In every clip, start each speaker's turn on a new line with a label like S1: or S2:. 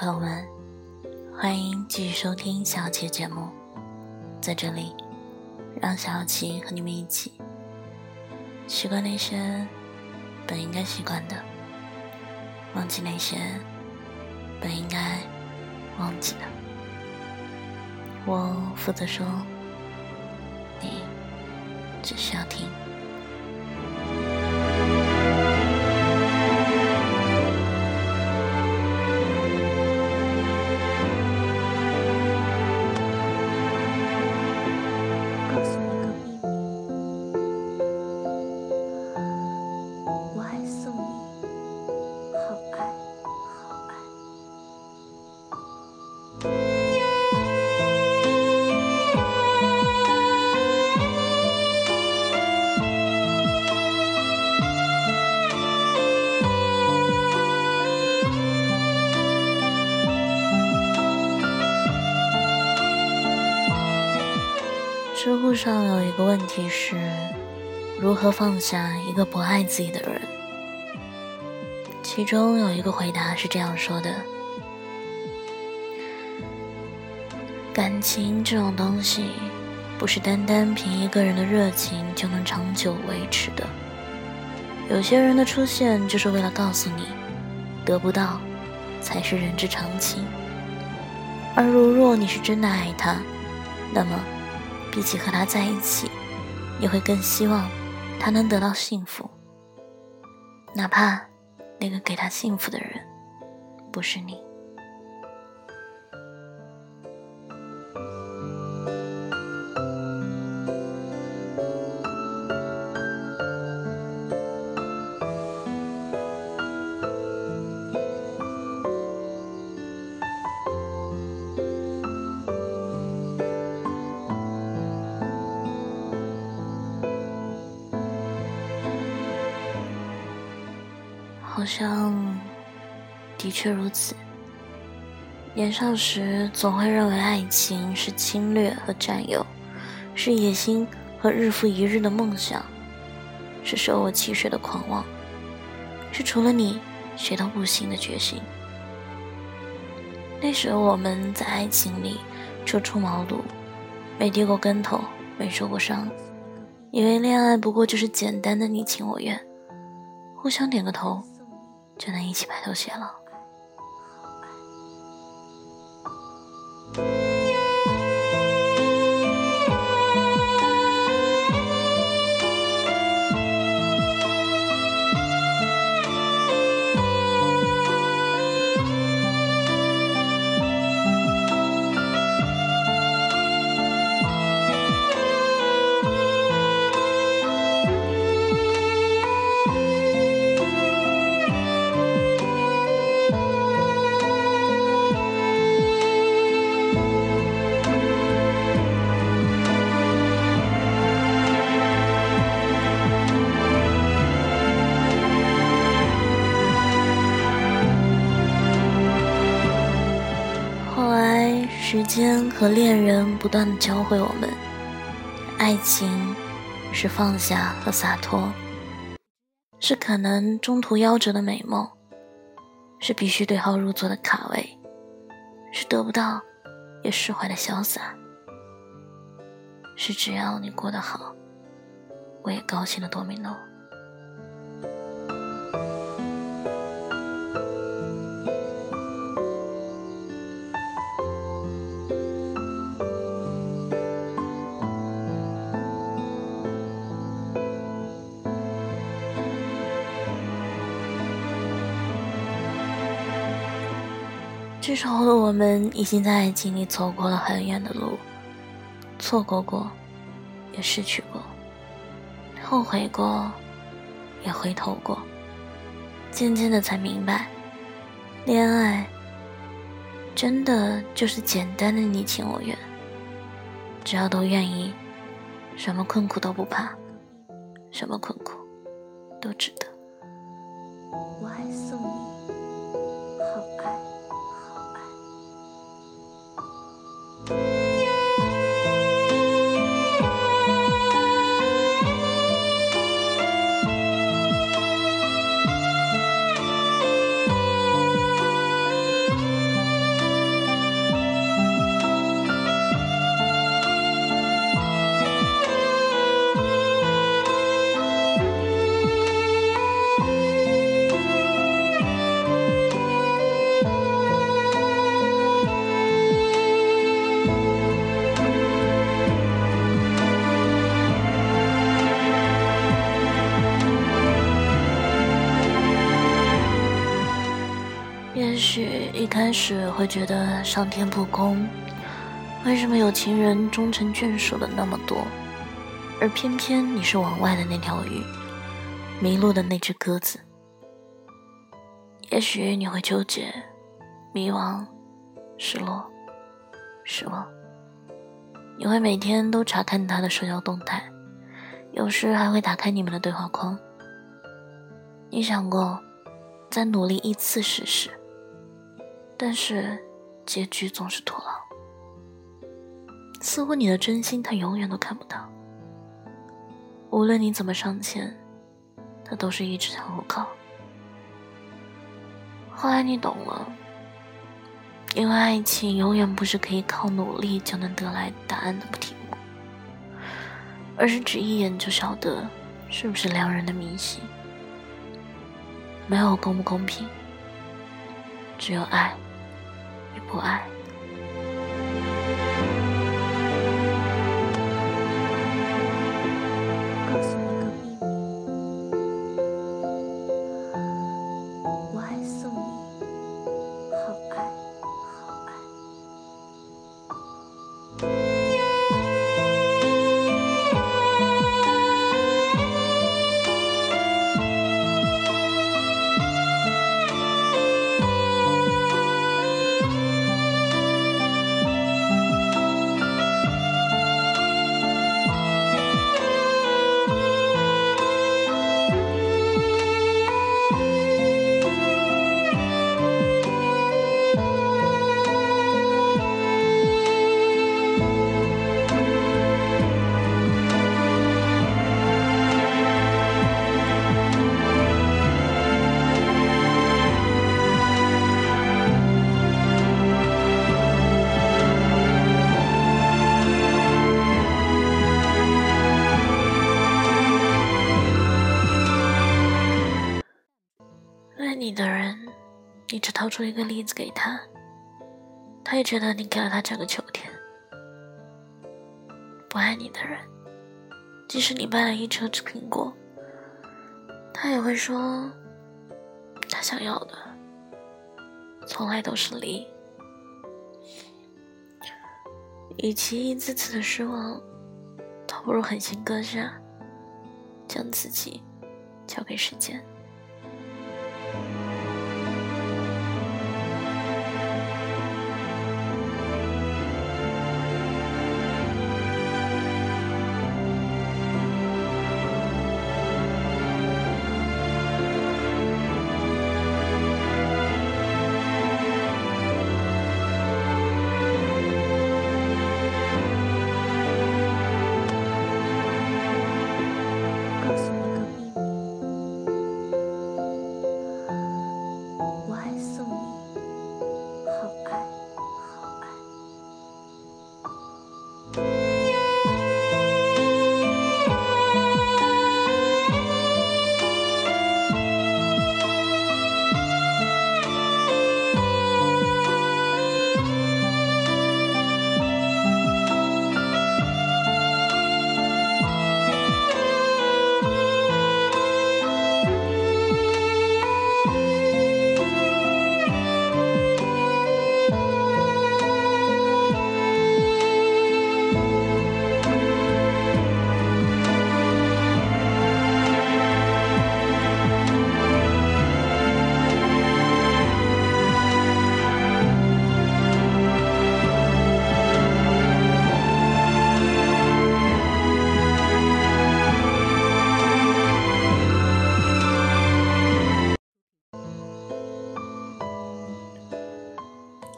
S1: 朋友们，欢迎继续收听小琪节目。在这里，让小琪和你们一起习惯那些本应该习惯的，忘记那些本应该忘记的。我负责说，你只需要听。路上有一个问题是：如何放下一个不爱自己的人？其中有一个回答是这样说的：感情这种东西，不是单单凭一个人的热情就能长久维持的。有些人的出现，就是为了告诉你，得不到才是人之常情。而如若你是真的爱他，那么。比起和他在一起，你会更希望他能得到幸福，哪怕那个给他幸福的人不是你。好像的确如此。年少时总会认为爱情是侵略和占有，是野心和日复一日的梦想，是舍我其谁的狂妄，是除了你谁都不行的决心。那时候我们在爱情里初出茅庐，没跌过跟头，没受过伤，以为恋爱不过就是简单的你情我愿，互相点个头。就能一起白头偕老。时间和恋人不断的教会我们，爱情是放下和洒脱，是可能中途夭折的美梦，是必须对号入座的卡位，是得不到也释怀的潇洒，是只要你过得好，我也高兴的多米诺。这时候的我们已经在爱情里走过了很远的路，错过过，也失去过，后悔过，也回头过，渐渐的才明白，恋爱真的就是简单的你情我愿，只要都愿意，什么困苦都不怕，什么困苦都值得。我还送你好爱。开始会觉得上天不公，为什么有情人终成眷属的那么多，而偏偏你是往外的那条鱼，迷路的那只鸽子？也许你会纠结、迷茫、失落、失望。你会每天都查看他的社交动态，有时还会打开你们的对话框。你想过再努力一次试试？但是，结局总是徒劳。似乎你的真心，他永远都看不到。无论你怎么上前，他都是一直向后靠。后来你懂了，因为爱情永远不是可以靠努力就能得来答案的题目，而是只一眼就晓得是不是良人的迷信。没有公不公平，只有爱。也不爱只掏出一个梨子给他，他也觉得你给了他整个秋天。不爱你的人，即使你卖了一车苹果，他也会说，他想要的从来都是梨。与其一次次的失望，倒不如狠心割下，将自己交给时间。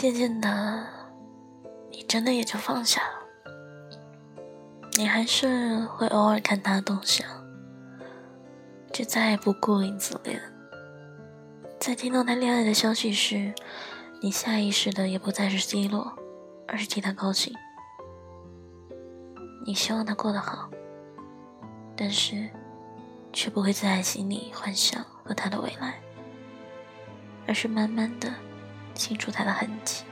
S1: 渐渐的，你真的也就放下了。你还是会偶尔看他的动向，却再也不顾影自怜。在听到他恋爱的消息时，你下意识的也不再是低落，而是替他高兴。你希望他过得好，但是却不会在心里幻想和他的未来，而是慢慢的。清除它的痕迹。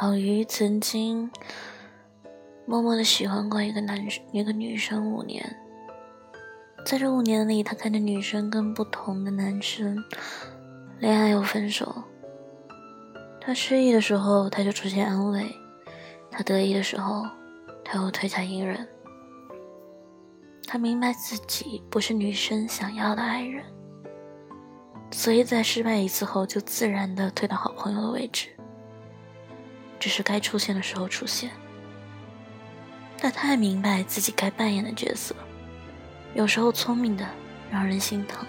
S1: 老于曾经默默的喜欢过一个男生，一个女生五年。在这五年里，他看着女生跟不同的男生恋爱又分手。他失意的时候，他就出现安慰；他得意的时候，他又推他隐忍。他明白自己不是女生想要的爱人，所以在失败一次后，就自然的退到好朋友的位置。只是该出现的时候出现。但他也明白自己该扮演的角色，有时候聪明的让人心疼。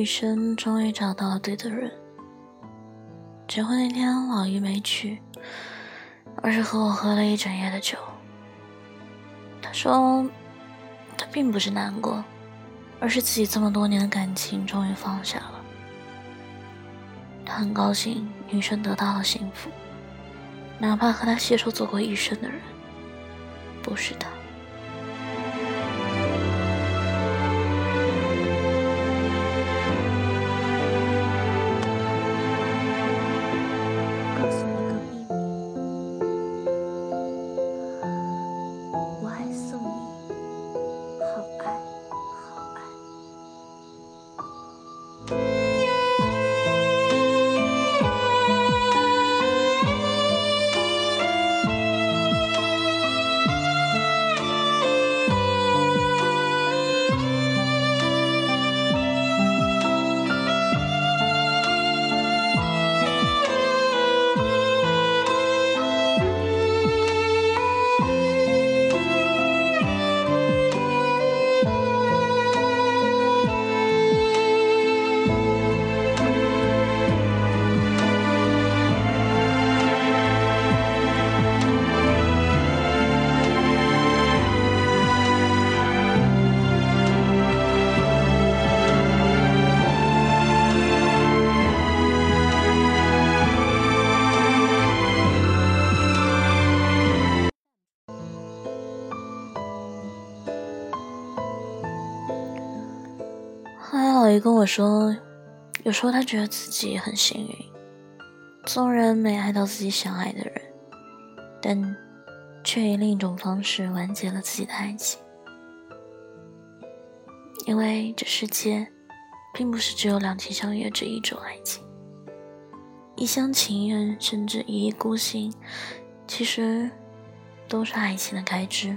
S1: 女生终于找到了对的人。结婚那天，老于没去，而是和我喝了一整夜的酒。他说，他并不是难过，而是自己这么多年的感情终于放下了。他很高兴女生得到了幸福，哪怕和他携手走过一生的人不是他。跟我说，有时候他觉得自己很幸运，纵然没爱到自己想爱的人，但却以另一种方式完结了自己的爱情。因为这世界，并不是只有两情相悦这一种爱情，一厢情愿甚至一意孤行，其实都是爱情的开支。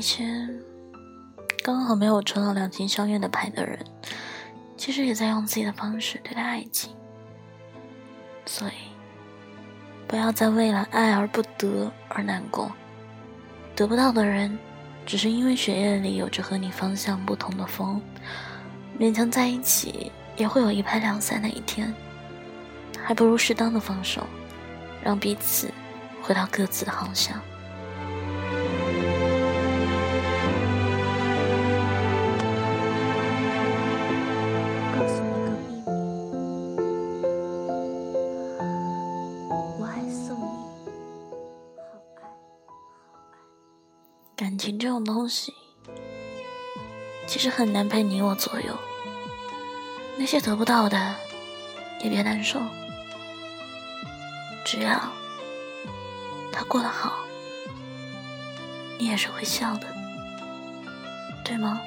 S1: 那些刚好没有抽到两情相悦的牌的人，其实也在用自己的方式对待爱情。所以，不要再为了爱而不得而难过。得不到的人，只是因为血液里有着和你方向不同的风，勉强在一起也会有一拍两散的一天。还不如适当的放手，让彼此回到各自的航向。情这种东西，其实很难被你我左右。那些得不到的，也别难受。只要他过得好，你也是会笑的，对吗？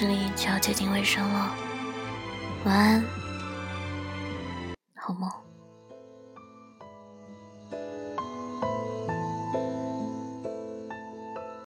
S1: 这里就要接近尾声了，